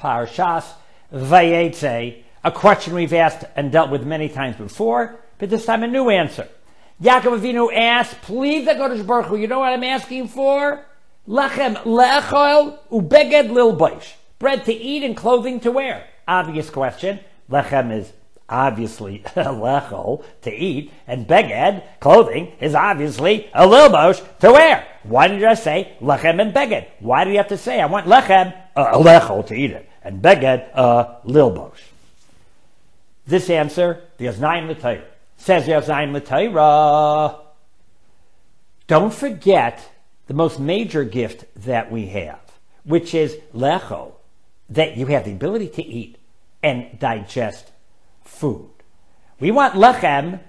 Parshas Vayetze, a question we've asked and dealt with many times before, but this time a new answer. Yaakov Avinu asked, please HaKadosh Baruch Hu, you know what I'm asking for? Lechem lechol ubeged lilboish. Bread to eat and clothing to wear. Obvious question. Lechem is obviously lechol to eat, and beged, clothing, is obviously a lilbosh to wear. Why did I say lechem and beged? Why do you have to say I want lechem, uh, to eat it, and beged, uh, lilbosh? This answer, the Aznaim L'Torah, says the Aznaim L'Torah, don't forget the most major gift that we have, which is lecho, that you have the ability to eat and digest food. We want lechem,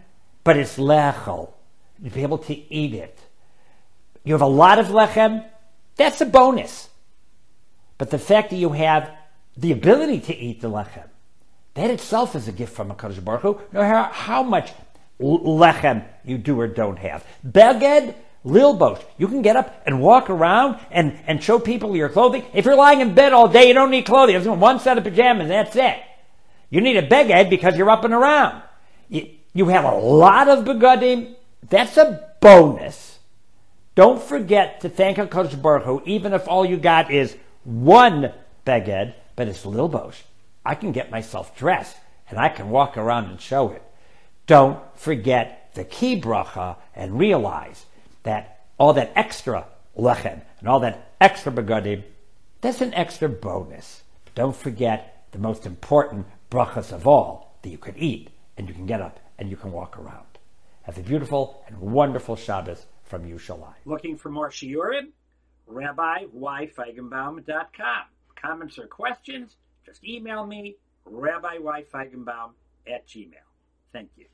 but it's lecho, to be able to eat it. You have a lot of lechem, that's a bonus. But the fact that you have the ability to eat the lechem, that itself is a gift from HaKadosh Baruch Hu, no matter how much lechem you do or don't have. Beged, Lilbosh. You can get up and walk around and, and show people your clothing. If you're lying in bed all day, you don't need clothing. There's one set of pajamas, that's it. You need a beged because you're up and around. You, you have a lot of begadim. That's a bonus. Don't forget to thank HaKadosh Baruch Hu, even if all you got is one beged, but it's lilbosh. I can get myself dressed and I can walk around and show it. Don't forget the key bracha and realize that all that extra lechem and all that extra begadim, that's an extra bonus. But don't forget the most important brachas of all that you can eat and you can get up and you can walk around. Have a beautiful and wonderful Shabbos from Yerushalayim. Looking for more shiurim? RabbiYFeigenbaum.com. Comments or questions? Just email me, RabbiYFeigenbaum at gmail. Thank you.